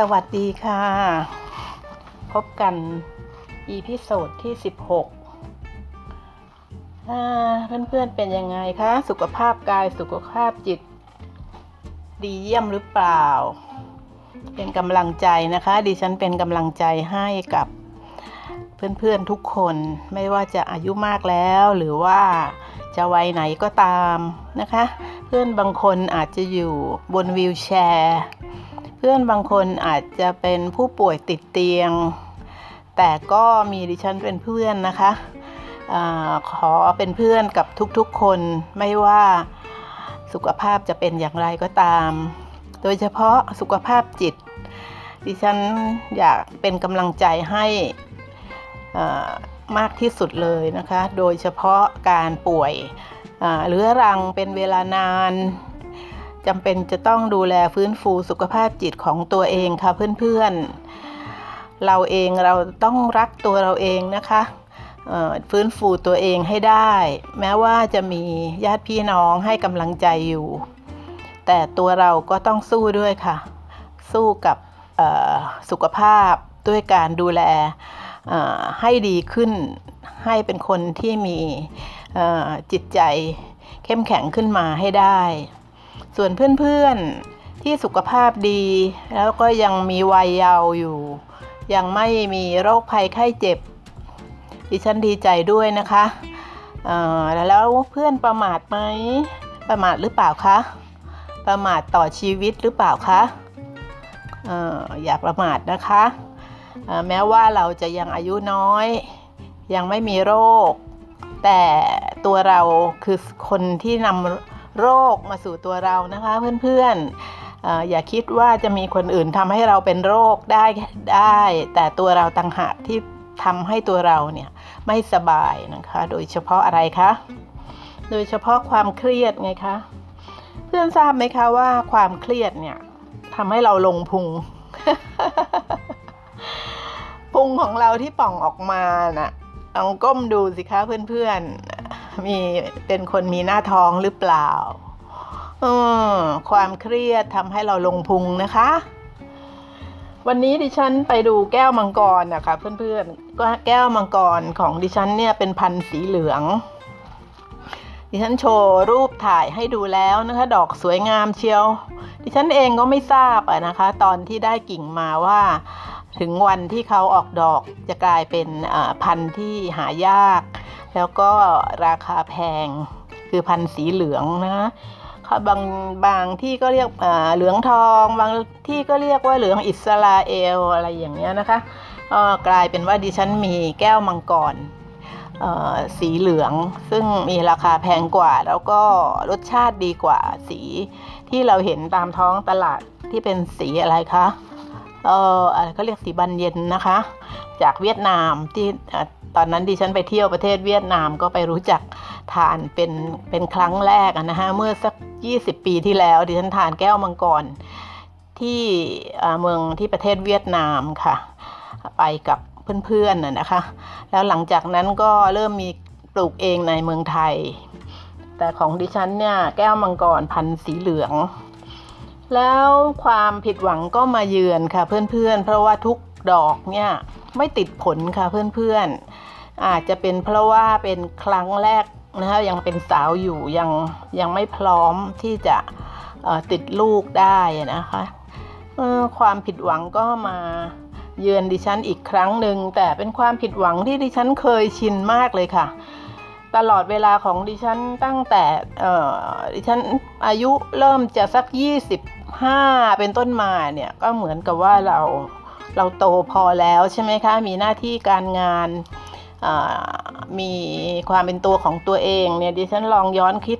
สวัสดีค่ะ พบกัน episode ที่ 16อ่าเพื่อนๆเป็นยังไงคะ สุขภาพกายสุขภาพจิต ดีเยี่ยมหรือเปล่า เป็นกำลังใจนะคะ ดิฉันเป็นกำลังใจให้กับเพื่อนๆทุกคนไม่ว่าจะอายุมากแล้วหรือว่าจะวัยไหนก็ตามนะคะ เพื่อนบางคนอาจจะอยู่บนวีลแชร์ พื่อนบางคนอาจจะเป็นผู้ป่วยติดเตียง แต่ก็มีดิฉันเป็นเพื่อนนะคะอขอเป็นเพื่อนกับทุกๆคนไม่ว่าสุขภาพจะเป็นอย่างไรก็ตาม โดยเฉพาะสุขภาพจิต ดิฉันอยากเป็นกำลังใจให้มากที่สุดเลยนะคะ โดยเฉพาะการป่วยเรื้อรังเป็นเวลานาน จำเป็นจะต้องดูแลฟื้นฟูสุขภาพจิตของตัวเองค่ะเพื่อนๆ เราเองเราต้องรักตัวเราเองนะคะฟื้นฟูตัวเองให้ได้ แม้ว่าจะมีญาติพี่น้องให้กำลังใจอยู่ แต่ตัวเราก็ต้องสู้ด้วยค่ะ สู้กับสุขภาพด้วยการดูแลให้ดีขึ้น ให้เป็นคนที่มีจิตใจเข้มแข็งขึ้นมาให้ได้ ส่วนเพื่อนๆที่สุขภาพดี แล้วก็ยังมีวัยเยาว์อยู่ ยังไม่มีโรคภัยไข้เจ็บ ดิฉันดีใจด้วยนะคะแล้วเพื่อนประมาทไหมประมาทหรือเปล่าคะประมาทต่อชีวิตหรือเปล่าคะอย่าประมาทนะคะแม้ว่าเราจะยังอายุน้อย ยังไม่มีโรค แต่ตัวเราคือคนที่นำ โรคมาสู่ตัวเรานะคะเพื่อนๆอย่าคิดว่าจะมีคนอื่นทำให้เราเป็นโรคได้ได้ แต่ตัวเราต่างหากที่ทำให้ตัวเราเนี่ยไม่สบายนะคะ โดยเฉพาะอะไรคะ โดยเฉพาะความเครียดไงคะ เพื่อนทราบไหมคะว่าความเครียดเนี่ยทำให้เราลงพุง พุงของเราที่ป่องออกมาน่ะลองก้มดูสิคะเพื่อนๆ มีเป็นคนมีหน้าท้องหรือเปล่าออความเครียดทำให้เราลงพุงนะคะ วันนี้ดิฉันไปดูแก้วมังกรนะคะเพื่อนๆก็แก้วมังกรของดิฉันเนี่ยเป็นพันธุ์สีเหลือง ดิฉันโชว์รูปถ่ายให้ดูแล้วนะคะ ดอกสวยงามเชียว ดิฉันเองก็ไม่ทราบอะนะคะ ตอนที่ได้กิ่งมาว่า ถึงวันที่เขาออกดอกจะกลายเป็นพันธุ์ที่หายาก แล้วก็ราคาแพงคือพันธุ์สีเหลืองนะบางบางที่ก็เรียกเหลืองทอง บางที่ก็เรียกว่าเหลืองอิสราเอลอะไรอย่างเงี้ยนะคะก็กลายเป็นว่าดิฉันมีแก้วมังกรสีเหลือง ซึ่งมีราคาแพงกว่า แล้วก็รสชาติดีกว่าสีที่เราเห็นตามท้องตลาดที่เป็นสีอะไรคะ เอออะไรเขาเรียกสีบันเย็นนะคะ จากเวียดนามที่ตอนนั้นดิฉันไปเที่ยวประเทศเวียดนามก็ไปรู้จักทานเป็นเป็นครั้งแรกนะฮะเมื่อสัก 20 ปีที่แล้วดิฉันทานแก้วมังกรที่เมืองที่ประเทศเวียดนามค่ะ ไปกับเพื่อนๆน่ะนะคะ แล้วหลังจากนั้นก็เริ่มมีปลูกเองในเมืองไทย แต่ของดิฉันเนี่ยแก้วมังกรพันธุ์สีเหลือง แล้วความผิดหวังก็มาเยือนค่ะเพื่อนๆ เพราะว่าทุกดอกเนี่ยไม่ติดผลค่ะเพื่อนๆ อาจจะเป็นเพราะว่าเป็นครั้งแรกนะคะยังเป็นสาวอยู่ยังยังไม่พร้อมที่จะติดลูกได้นะคะความผิดหวังก็มาเยือนดิฉันอีกครั้งหนึ่งแต่เป็นความผิดหวังที่ดิฉันเคยชินมากเลยค่ะ ตลอดเวลาของดิฉันตั้งแต่ดิฉันอายุเริ่มจะสัก 20 ห้าเป็นต้นมาเนี่ยก็เหมือนกับว่าเราเราโตพอแล้วใช่ไหมคะ มีหน้าที่การงานมีความเป็นตัวของตัวเองเนี่ยดิฉันลองย้อนคิด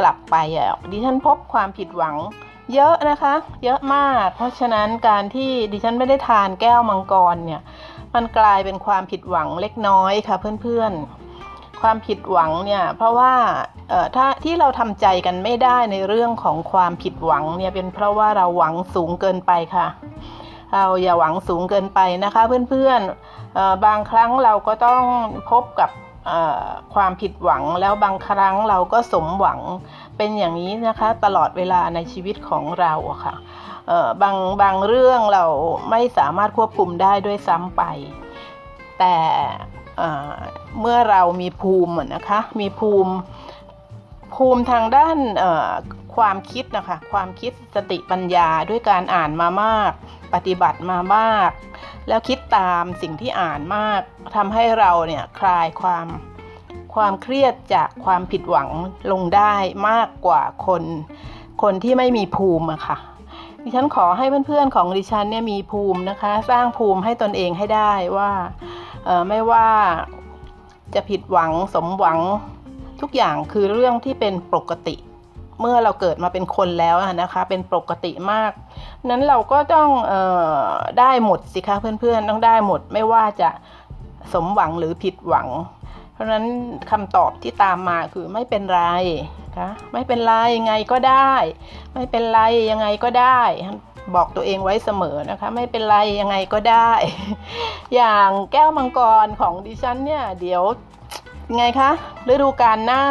กลับไปอะดิฉันพบความผิดหวังเยอะนะคะ เยอะมาก เพราะฉะนั้นการที่ดิฉันไม่ได้ทานแก้วมังกรเนี่ย มันกลายเป็นความผิดหวังเล็กน้อยค่ะเพื่อนๆ ความผิดหวังเนี่ยเพราะว่าถ้าที่เราทำใจกันไม่ได้ในเรื่องของความผิดหวังเนี่ยเป็นเพราะว่าเราหวังสูงเกินไปค่ะ เราอย่าหวังสูงเกินไปนะคะ เพื่อนๆบางครั้งเราก็ต้องพบกับความผิดหวังแล้วบางครั้งเราก็สมหวังเป็นอย่างนี้นะคะตลอดเวลาในชีวิตของเราค่ะเอ่อบางบางเรื่องเราไม่สามารถควบคุมได้ด้วยซ้ำไป แต่ เมื่อเรามีภูมินะคะมีภูมิภูมิทางด้านความคิดนะคะความคิดสติปัญญาด้วยการอ่านมามาก ปฏิบัติมามาก แล้วคิดตามสิ่งที่อ่านมากทำให้เราเนี่ยคลายความความเครียดจากความผิดหวังลงได้มากกว่าคนคนที่ไม่มีภูมิอะค่ะดิฉันขอให้เพื่อนๆของดิฉันเนี่ยมีภูมินะคะ สร้างภูมิให้ตนเองให้ได้ว่า ไม่ว่าจะผิดหวังสมหวังทุกอย่างคือเรื่องที่เป็นปกติ เมื่อเราเกิดมาเป็นคนแล้วนะคะเป็นปกติมาก นั้นเราก็ต้องออได้หมดสิคะเพื่อนๆต้องได้หมดไม่ว่าจะสมหวังหรือผิดหวัง เพราะฉะนั้นคำตอบที่ตามมาคือไม่เป็นไรคะไม่เป็นไรยังไงก็ได้ ไม่เป็นไรยังไงก็ได้ บอกตัวเองไว้เสมอนะคะ ไม่เป็นไรยังไงก็ได้ อย่างแก้วมังกรของดิฉันเนี่ย เดี๋ยวยังไงคะฤดูกาลหน้า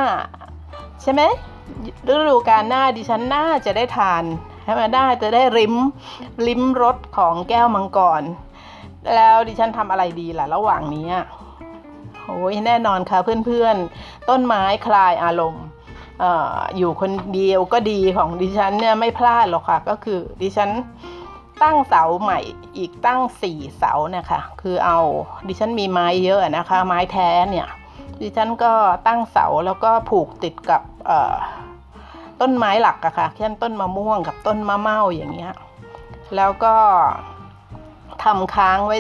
ใช่ไหมฤดูกาลหน้าดิฉันน่าจะได้ทานใช่ไหมได้จะได้ริมลิ้มรสของแก้วมังกร แล้วดิฉันทำอะไรดีล่ะระหว่างนี้โอ้ยแน่นอนค่ะเพื่อนๆ ต้นไม้คลายอารมณ์ อยู่คนเดียวก็ดีของดิฉันเนี่ยไม่พลาดหรอกค่ะ ก็คือดิฉันตั้งเสาใหม่อีกตั้งสี่เสานี่ยค่ะคือเอาดิฉันมีไม้เยอะนะคะ ไม้แท้เนี่ยดิฉันก็ตั้งเสาแล้วก็ผูกติดกับต้นไม้หลักอะค่ะเช่นต้นมะม่วงกับต้นมะเม่าอย่างเงี้ยแล้วก็ทำค้างไว้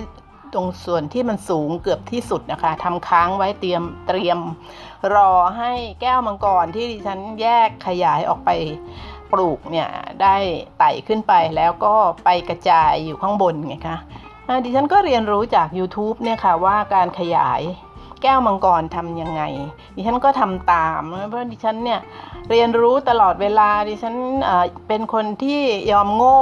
ตรงส่วนที่มันสูงเกือบที่สุดนะคะทำค้างไว้เตรียมเตรียม รอให้แก้วมังกรที่ดิฉันแยกขยายออกไปปลูกเนี่ยได้ไต่ขึ้นไปแล้วก็ไปกระจายอยู่ข้างบนไงคะดิฉันก็เรียนรู้จาก YouTube เนี่ยค่ะว่าการขยายแก้วมังกรทำยังไง ดิฉันก็ทำตามเพราะดิฉันเนี่ยเรียนรู้ตลอดเวลาดิฉันเอ่อเป็นคนที่ยอมโง่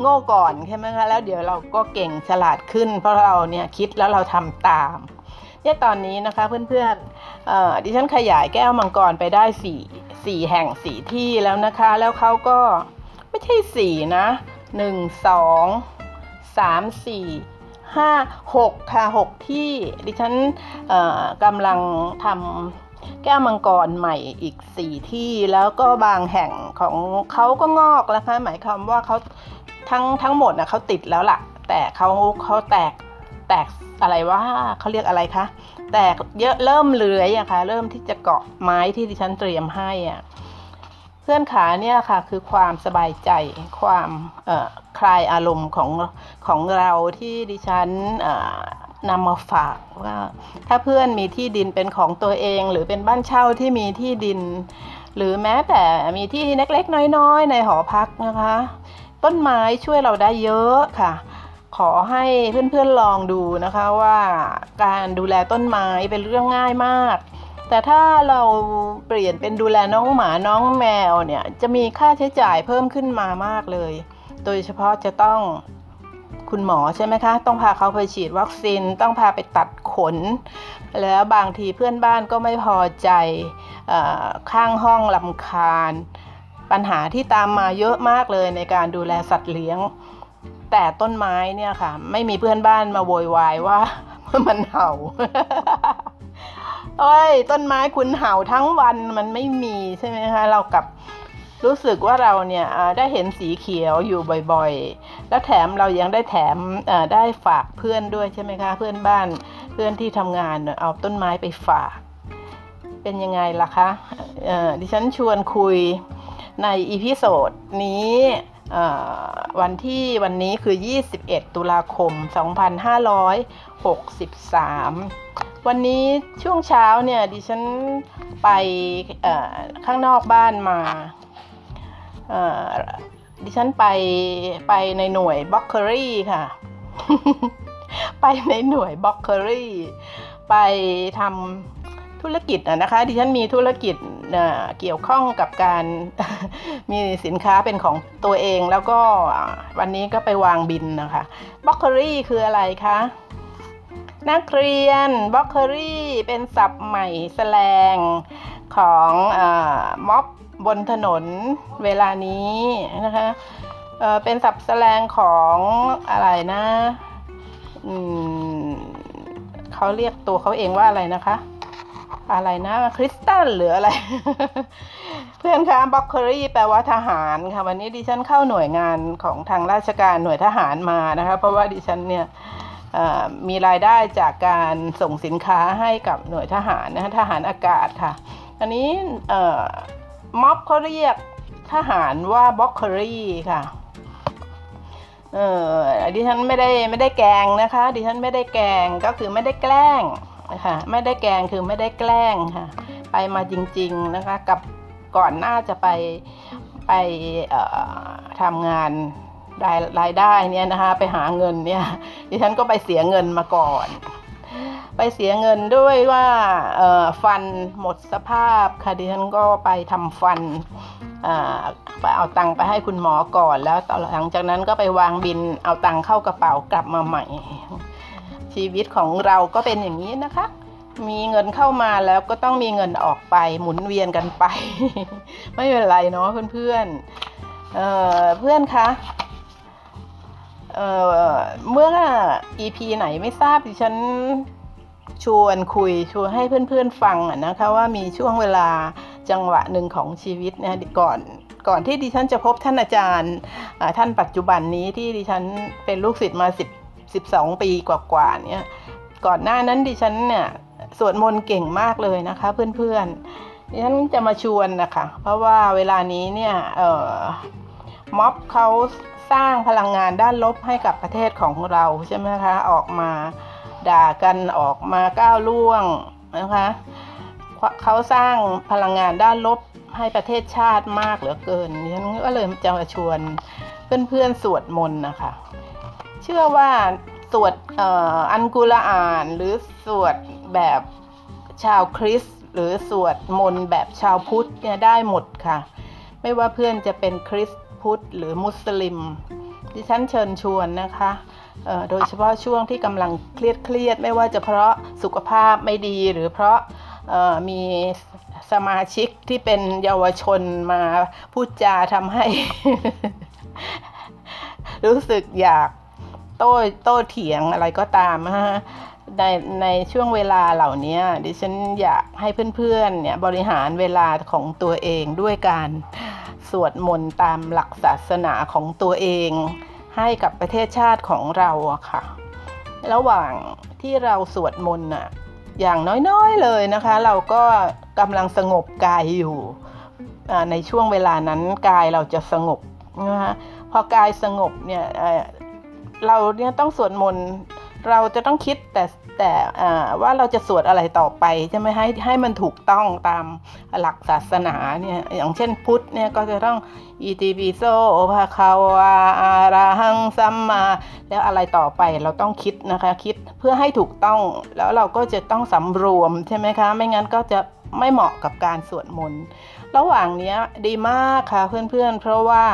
โง่ก่อนใช่ไหมคะแล้วเดี๋ยวเราก็เก่งฉลาดขึ้น เพราะเราเนี่ยคิดแล้วเราทำตาม เนี่ยตอนนี้นะคะเพื่อนๆดิฉันขยายแก้วมังกรไปได้สี่สี่แห่งสี่ที่แล้วนะคะ แล้วเขาก็ไม่ใช่สี่นะหนึ่งสองสามสี่ห้าหกค่ะหกที่ดิฉันกำลังทำแก้วมังกรใหม่อีกสี่ที่แล้วก็บางแห่งของเขาก็งอกแล้วค่ะหมายความว่าเขาทั้งทั้งหมดนะเขาติดแล้วล่ะ แต่เขาเขาแตก แตกอะไรว่าเขาเรียกอะไรคะแตกเยอะเริ่มเลื้อยอะค่ะ เริ่มที่จะเกาะไม้ที่ดิฉันเตรียมให้อะเพื่อนขาเนี่ยค่ะคือความสบายใจความคลายอารมณ์ของของเราที่ดิฉันนำมาฝากว่าถ้าเพื่อนมีที่ดินเป็นของตัวเอง หรือเป็นบ้านเช่าที่มีที่ดิน หรือแม้แต่มีที่เล็กๆน้อยๆ ในหอพักนะคะ ต้นไม้ช่วยเราได้เยอะค่ะ ขอให้เพื่อนๆลองดูนะคะว่าการดูแลต้นไม้เป็นเรื่องง่ายมาก แต่ถ้าเราเปลี่ยนเป็นดูแลน้องหมาน้องแมวเนี่ยจะมีค่าใช้จ่ายเพิ่มขึ้นมามากเลย โดยเฉพาะจะต้องคุณหมอใช่ไหมคะ ต้องพาเขาไปฉีดวัคซีน ต้องพาไปตัดขน แล้วบางทีเพื่อนบ้านก็ไม่พอใจอข้างห้องลำคาญ ปัญหาที่ตามมาเยอะมากเลยในการดูแลสัตว์เลี้ยง แต่ต้นไม้เนี่ยค่ะ ไม่มีเพื่อนบ้านมาโวยวายว่ามันเห่าโอ้ย ต้นไม้คุณเห่าทั้งวันมันไม่มีใช่ไหมคะเรากับรู้สึกว่าเราเนี่ยได้เห็นสีเขียวอยู่บ่อยๆ แล้วแถมเรายังได้แถมได้ฝากเพื่อนด้วยใช่ไหมคะ เพื่อนบ้านเพื่อนที่ทำงานเอาต้นไม้ไปฝาก เป็นยังไงล่ะคะดิฉันชวนคุยในอีพิโซดนี้ วันที่วันนี้คือ 21 ตุลาคม 2563 วันนี้ช่วงเช้าเนี่ยดิฉันไปข้างนอกบ้านมา ดิฉันไปไปในหน่วยบ็อกเคอรี่ค่ะ ไปในหน่วยบ็อกเคอรี่ ไปทำ ธุรกิจนะคะดิฉันมีธุรกิจเกี่ยวข้องกับการมีสินค้าเป็นของตัวเองแล้วก็วันนี้ก็ไปวางบิลนะคะบร็อกโคลี่คืออะไรคะนักเรียนบร็อกโคลี่เป็นศัพท์ใหม่แสลงของอม็อบบนถนนเวลานี้นะคะเเป็นศัพท์แสลงของอะไรนะเขาเรียกตัวเขาเองว่าอะไรนะคะ อะไรนะคริสตัลหรืออะไร เพื่อนคะบร็อกโคลี่แปลว่าทหารค่ะวันนี้ดิฉันเข้าหน่วยงานของทางราชการหน่วยทหารมานะคะ เพราะว่าดิฉันเนี่ยมีรายได้จากการส่งสินค้าให้กับหน่วยทหารนะคะทหารอากาศค่ะ อันนี้ม็อบเขาเรียกทหารว่าบร็อกโคลี่ค่ะเออดิฉันไม่ได้ไม่ได้แกงนะคะ ดิฉันไม่ได้แกงก็คือไม่ได้แกล้ง ค่ะ ไม่ได้แกงคือไม่ได้แกล้งค่ะ ไปมาจริงๆนะคะกับก่อนหน้าจะไปไปทำงานรายรายได้เนี่ยนะคะ ไปหาเงินเนี่ยดิฉันก็ไปเสียเงินมาก่อน ไปเสียเงินด้วยว่าฟันหมดสภาพค่ะดิฉันก็ไปทำฟันไปเอาตังค์ไปให้คุณหมอก่อนแล้วหลังจากนั้นก็ไปวางบินเอาตังค์เข้ากระเป๋ากลับมาใหม่ ชีวิตของเราก็เป็นอย่างนี้นะคะ มีเงินเข้ามาแล้วก็ต้องมีเงินออกไปหมุนเวียนกันไป ไม่เป็นไรเนาะเพื่อนๆเเพื่อนคะเเมื่อ EP ไหนไม่ทราบดิฉันชวนคุยชวนให้เพื่อนๆฟังนะคะว่ามีช่วงเวลาจังหวะหนึ่งของชีวิตนะก่อนก่อนที่ดิฉันจะพบท่านอาจารย์ท่านปัจจุบันนี้ที่ดิฉันเป็นลูกศิษย์มา10 12 ปีกว่าๆเนี่ยก่อนหน้านั้นดิฉันเนี่ยสวดมนต์เก่งมากเลยนะคะ เพื่อนๆดิฉันจะมาชวนนะคะเพราะว่าเวลานี้เนี่ยม็อบเขาสร้างพลังงานด้านลบให้กับประเทศของเราใช่ไหมคะออกมาด่ากันออกมาก้าวล่วงนะคะเขาสร้างพลังงานด้านลบให้ประเทศชาติมากเหลือเกินฉันก็เลยจะมาชวนเพื่อนๆสวดมนต์นะคะ เชื่อว่าสวดอันกุลอ่านหรือสวดแบบชาวคริสต์หรือสวดมนต์แบบชาวพุทธเนี่ยได้หมดค่ะ ไม่ว่าเพื่อนจะเป็นคริสต์พุทธหรือมุสลิม ดิฉันเชิญชวนนะคะโดยเฉพาะช่วงที่กำลังเครียดเครียดไม่ว่าจะเพราะสุขภาพไม่ดีหรือเพราะมีสมาชิกที่เป็นเยาวชนมาพูดจาทำให้ รู้สึกอยาก โต้โต้เถียงอะไรก็ตามฮะในในช่วงเวลาเหล่านี้ดิฉันอยากให้เพื่อนๆเนี่ยบริหารเวลาของตัวเองด้วยการสวดมนต์ตามหลักศาสนาของตัวเอง ให้กับประเทศชาติของเราอะค่ะ ระหว่างที่เราสวดมนต์อะอย่างน้อยๆเลยนะคะ เราก็กำลังสงบกายอยู่ในช่วงเวลานั้นกายเราจะสงบนะคะพอกายสงบเนี่ย เราเนี่ยต้องสวดมนต์เราจะต้องคิดแต่แต่ว่าเราจะสวดอะไรต่อไปใช่ไหมให้ให้มันถูกต้องตามหลักศาสนาเนี่ยอย่างเช่นพุทธเนี่ยก็จะต้องอิติปิโสภะคาวาอาราหังซัมมา แล้วอะไรต่อไปเราต้องคิดนะคะ คิดเพื่อให้ถูกต้องแล้วเราก็จะต้องสำรวมใช่ไหมคะ ไม่งั้นก็จะไม่เหมาะกับการสวดมนต์ ระหว่างนี้ดีมากค่ะเพื่อนๆ เพราะว่า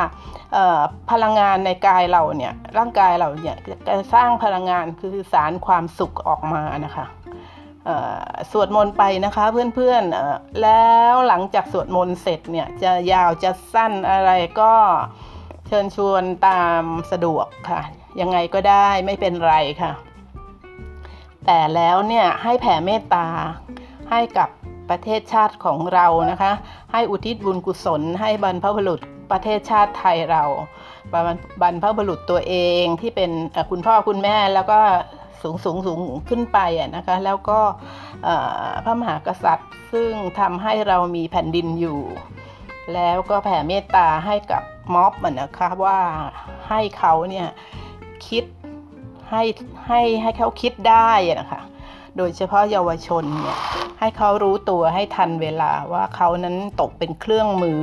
พลังงานในกายเราเนี่ยร่างกายเราเนี่ยจะสร้างพลังงานคือสารความสุขออกมานะคะสวดมนต์ไปนะคะเพื่อนๆแล้วหลังจากสวดมนต์เสร็จเนี่ยจะยาวจะสั้นอะไรก็เชิญชวนตามสะดวกค่ะ ยังไงก็ได้ไม่เป็นไรค่ะ แต่แล้วเนี่ยให้แผ่เมตตาให้กับ ประเทศชาติของเรานะคะ ให้อุทิศบุญกุศลให้บรรพบุรุษประเทศชาติไทยเราบรรพบุรุษตัวเองที่เป็นคุณพ่อคุณแม่แล้วก็สูงสูงสูงขึ้นไปนะคะแล้วก็พระมหากษัตริย์ ซึ่งทำให้เรามีแผ่นดินอยู่ แล้วก็แผ่เมตตาให้กับม็อบนะคะว่าให้เขาเนี่ยคิดให้ให้ให้เขาคิดได้นะคะ โดยเฉพาะเยาวชนเนี่ยให้เขารู้ตัวให้ทันเวลาว่าเขานั้นตกเป็นเครื่องมือ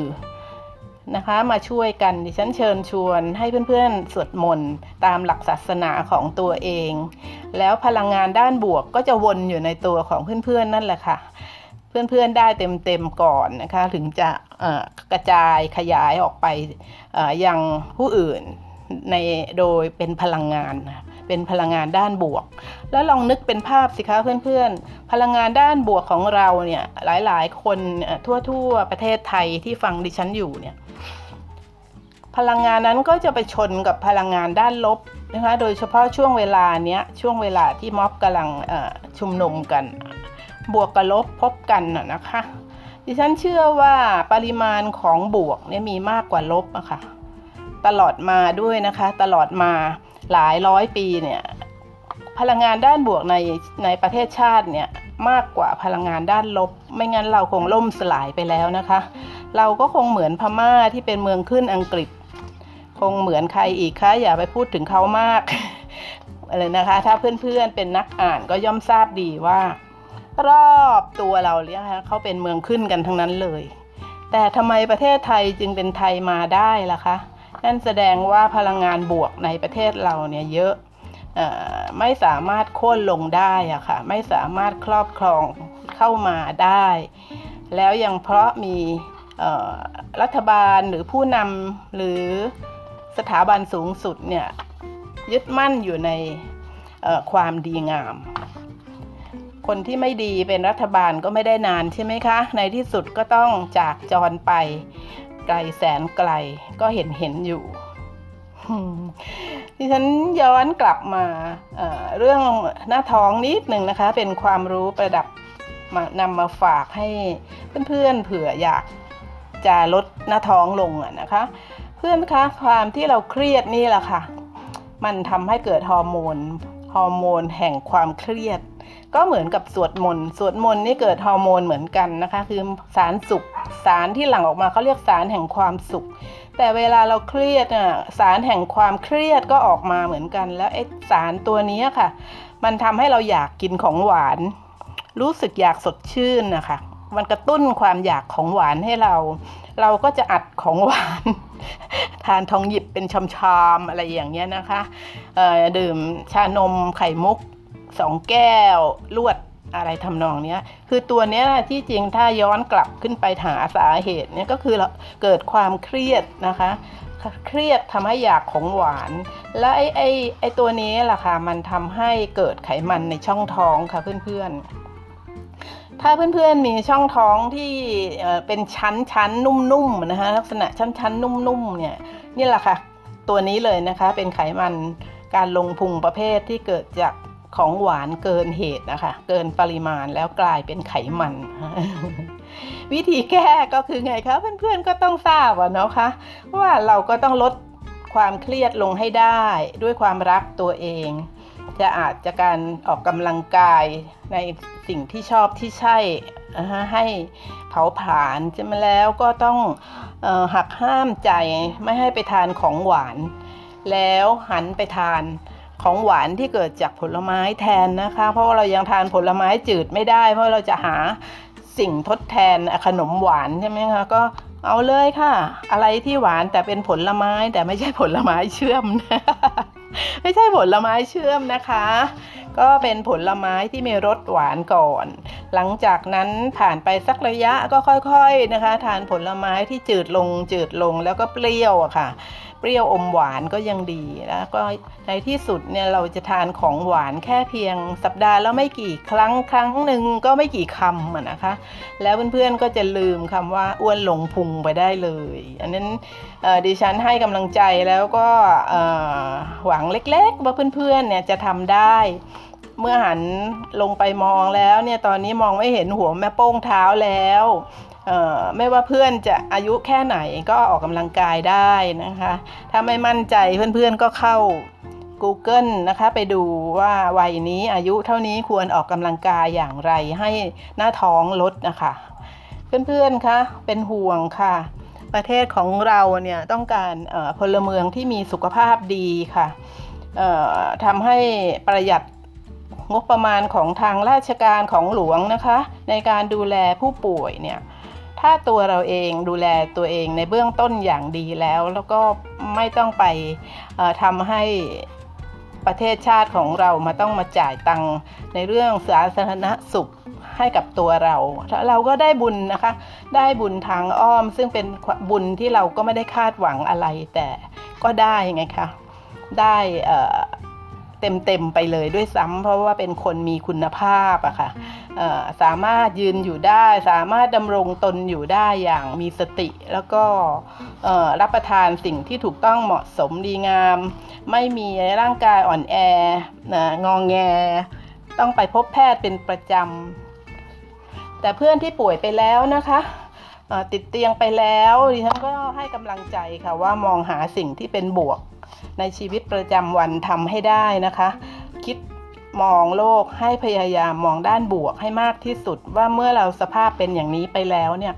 นะคะมาช่วยกันดิฉันเชิญชวนให้เพื่อนๆสวดมนต์ตามหลักศาสนาของตัวเอง แล้วพลังงานด้านบวกก็จะวนอยู่ในตัวของเพื่อนๆนั่นแหละค่ะเพื่อนๆได้เต็มๆก่อนนะคะถึงจะกระจายขยายออกไปยังผู้อื่นในโดยเป็นพลังงาน เป็นพลังงานด้านบวก แล้วลองนึกเป็นภาพสิคะเพื่อนๆ พลังงานด้านบวกของเราเนี่ยหลายๆ คนทั่วๆประเทศไทยที่ฟังดิฉันอยู่เนี่ยพลังงานนั้นก็จะไปชนกับพลังงานด้านลบนะคะ โดยเฉพาะช่วงเวลาเนี้ยช่วงเวลาที่ม็อบกำลังชุมนุมกัน บวกกับลบพบกันนะคะ ดิฉันเชื่อว่าปริมาณของบวกเนี่ยมีมากกว่าลบอะคะ่ะ ตลอดมาด้วยนะคะ ตลอดมา หลายร้อยปีเนี่ยพลังงานด้านบวกในในประเทศชาติเนี่ยมากกว่าพลังงานด้านลบ ไม่งั้นเราคงล่มสลายไปแล้วนะคะ เราก็คงเหมือนพม่าที่เป็นเมืองขึ้นอังกฤษ คงเหมือนใครอีกคะอย่าไปพูดถึงเขามากอะไรนะคะ ถ้าเพื่อนๆเป็นนักอ่านก็ย่อมทราบดีว่า รอบตัวเราเนี่ยคะเขาเป็นเมืองขึ้นกันทั้งนั้นเลย แต่ทำไมประเทศไทยจึงเป็นไทยมาได้ล่ะคะ นั่นแสดงว่าพลังงานบวกในประเทศเราเนี่ยเยอะไม่สามารถโค่นลงได้อะค่ะ ไม่สามารถครอบครองเข้ามาได้ แล้วยังเพราะมีรัฐบาลหรือผู้นำหรือสถาบันสูงสุดเนี่ยยึดมั่นอยู่ในความดีงาม คนที่ไม่ดีเป็นรัฐบาลก็ไม่ได้นานใช่ไหมคะ ในที่สุดก็ต้องจากจรไป ไกลแสนไกลก็เห็นเห็นอยู่ดิฉันย้อนกลับมาเเรื่องหน้าท้องนิดหนึ่งนะคะ เป็นความรู้ประดับมานำมาฝากให้เพื่อนๆเผื่ออยากจะลดหน้าท้องลงอะนะคะ เพื่อนคะความที่เราเครียดนี่แหละค่ะ มันทำให้เกิดฮอร์โมน อร์โมนแห่งความเครียด ก็เหมือนกับสวดมนต์สวดมนต์นี่เกิดฮอร์โมนเหมือนกันนะคะ คือสารสุข สารที่หลั่งออกมาเขาเรียกสารแห่งความสุข แต่เวลาเราเครียดอะสารแห่งความเครียดก็ออกมาเหมือนกัน แล้วไอ้สารตัวนี้ค่ะ มันทำให้เราอยากกินของหวาน รู้สึกอยากสดชื่นนะคะมันกระตุ้นความอยากของหวานให้เรา เราก็จะอัดของหวาน ทานทองหยิบเป็นชามๆอะไรอย่างเงี้ยนะคะดื่มชานมไข่มุกสองแก้วลวดอะไรทำนองเนี้ย คือตัวเนี้นะที่จริงถ้าย้อนกลับขึ้นไปหาสาเหตุเนี่ยก็คือเกิดความเครียดนะคะ เครียดทำให้อยากของหวาน และไอ้ไอ้ไอ้ตัวนี้แหละค่ะมันทำให้เกิดไขมันในช่องท้องค่ะเพื่อนๆ ถ้าเพื่อนๆมีช่องท้องที่เป็นชั้นชั้นนุ่มๆนะคะลักษณะชั้นชั้นนุ่มๆเนี่ยนี่แหละค่ะ ตัวนี้เลยนะคะเป็นไขมันการลงพุงประเภทที่เกิดจากของหวานเกินเหตุนะคะ เกินปริมาณแล้วกลายเป็นไขมัน วิธีแก้ก็คือไงคะเพื่อนๆก็ต้องทราบอะเนาะคะว่าเราก็ต้องลดความเครียดลงให้ได้ด้วยความรักตัวเอง จะอาจจะการออกกำลังกายในสิ่งที่ชอบที่ใช่ให้เผาผลาญจะมแล้วก็ต้องออหักห้ามใจไม่ให้ไปทานของหวาน แล้วหันไปทานของหวานที่เกิดจากผลไม้แทนนะคะ เพราะว่าเรายังทานผลไม้จืดไม่ได้ เพราะเราจะหาสิ่งทดแทนขนมหวานใช่ไหมคะก็เอาเลยค่ะ อะไรที่หวานแต่เป็นผลไม้แต่ไม่ใช่ผลไม้เชื่อมนะ ไม่ใช่ผลไม้เชื่อมนะคะ ก็เป็นผลไม้ที่มีรสหวานก่อน หลังจากนั้นผ่านไปสักระยะก็ค่อยๆนะคะ ทานผลไม้ที่จืดลงจืดลงแล้วก็เปรี้ยวอะค่ะ เปรี้ยวอมหวานก็ยังดีแล้วก็ในที่สุดเนี่ยเราจะทานของหวานแค่เพียงสัปดาห์แล้วไม่กี่ครั้งครั้งหนึ่งก็ไม่กี่คำนะคะ แล้วเพื่อนๆก็จะลืมคำว่าอ้วนหลงพุงไปได้เลย อันนั้นดิฉันให้กำลังใจแล้วก็หวังเล็กๆ ว่าเพื่อนๆเนี่ยจะทำได้เมื่อหันลงไปมองแล้วเนี่ยตอนนี้มองไม่เห็นหัวแม่โป้งเท้าแล้ว ไม่ว่าเพื่อนจะอายุแค่ไหนก็ออกกำลังกายได้นะคะ ถ้าไม่มั่นใจเพื่อนๆก็เข้า Google นะคะไปดูว่าวัยนี้อายุเท่านี้ควรออกกำลังกายอย่างไรให้หน้าท้องลดนะคะ เพื่อนๆคะเป็นห่วงค่ะ ประเทศของเราเนี่ยต้องการพลเมืองที่มีสุขภาพดีค่ะทำให้ประหยัดงบประมาณของทางราชการของหลวงนะคะ ในการดูแลผู้ป่วยเนี่ย ถ้าตัวเราเองดูแลตัวเองในเบื้องต้นอย่างดีแล้ว แล้วก็ไม่ต้องไปทำให้ประเทศชาติของเรามาต้องมาจ่ายตังค์ในเรื่องสาธารณสุขให้กับตัวเรา เราก็ได้บุญนะคะ ได้บุญทางอ้อม ซึ่งเป็นบุญที่เราก็ไม่ได้คาดหวังอะไรแต่ก็ได้ไงคะ ได้ เต็มๆไปเลยด้วยซ้ำเพราะว่าเป็นคนมีคุณภาพอะค่ะสามารถยืนอยู่ได้ สามารถดำรงตนอยู่ได้อย่างมีสติ แล้วก็รับประทานสิ่งที่ถูกต้องเหมาะสมดีงาม ไม่มีร่างกายอ่อนแององแง ต้องไปพบแพทย์เป็นประจำ แต่เพื่อนที่ป่วยไปแล้วนะคะติดเตียงไปแล้วดิฉันก็ให้กำลังใจค่ะว่ามองหาสิ่งที่เป็นบวก ในชีวิตประจำวันทำให้ได้นะคะ คิดมองโลกให้พยายามมองด้านบวกให้มากที่สุด ว่าเมื่อเราสภาพเป็นอย่างนี้ไปแล้วเนี่ย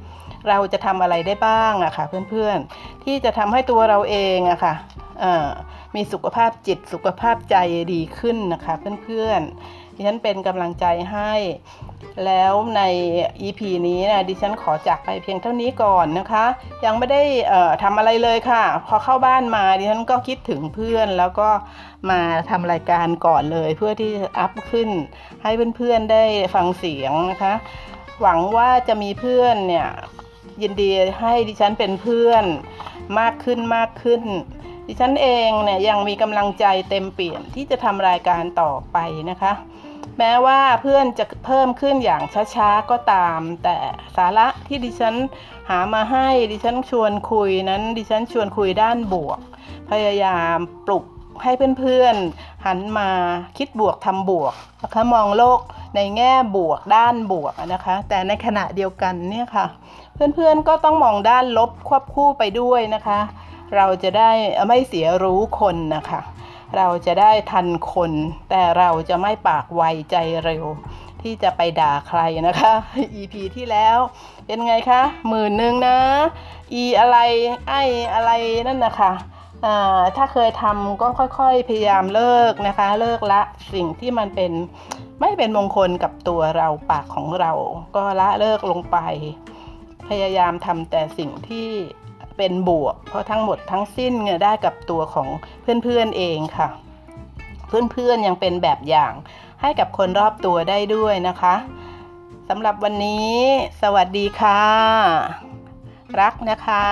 เราจะทำอะไรได้บ้างอะค่ะเพื่อนๆ ที่จะทำให้ตัวเราเองอะค่ะมีสุขภาพจิตสุขภาพใจดีขึ้นนะคะเพื่อนๆ ดิฉันเป็นกำลังใจให้ แล้วใน EP นี้นะดิฉันขอจากไปเพียงเท่านี้ก่อนนะคะ ยังไม่ได้ทำอะไรเลยค่ะ พอเข้าบ้านมาดิฉันก็คิดถึงเพื่อน แล้วก็มาทำรายการก่อนเลย เพื่อที่อัพขึ้นให้เพื่อนๆได้ฟังเสียงนะคะ หวังว่าจะมีเพื่อนเนี่ยยินดีให้ดิฉันเป็นเพื่อนมากขึ้นมากขึ้น ดิฉันเองเนี่ยยังมีกำลังใจเต็มเปี่ยมที่จะทำรายการต่อไปนะคะ แม้ว่าเพื่อนจะเพิ่มขึ้นอย่างช้าๆก็ตาม แต่สาระที่ดิฉันหามาให้ดิฉันชวนคุยนั้น ดิฉันชวนคุยด้านบวก พยายามปลุกให้เพื่อนๆ หันมาคิดบวกทำบวกนะคะมองโลกในแง่บวกด้านบวกนะคะ แต่ในขณะเดียวกันเนี่ยค่ะ เพื่อนๆก็ต้องมองด้านลบควบคู่ไปด้วยนะคะ เราจะได้ไม่เสียรู้คนนะคะ เราจะได้ทันคน แต่เราจะไม่ปากไวใจเร็ว ที่จะไปด่าใครนะคะ EP ที่แล้วเป็นไงคะหมื่นหนึ่งนะ E อะไรไออะไรนั่นนะคะถ้าเคยทำก็ค่อยๆ พยายามเลิกนะคะ เลิกละสิ่งที่มันเป็นไม่เป็นมงคลกับตัวเราปากของเรา ก็ละเลิกลงไป พยายามทำแต่สิ่งที่ เป็นบวก เพราะทั้งหมดทั้งสิ้นเนี่ยได้กับตัวของเพื่อนๆเองค่ะ เพื่อนๆยังเป็นแบบอย่างให้กับคนรอบตัวได้ด้วยนะคะสำหรับวันนี้ สวัสดีค่ะ รักนะคะ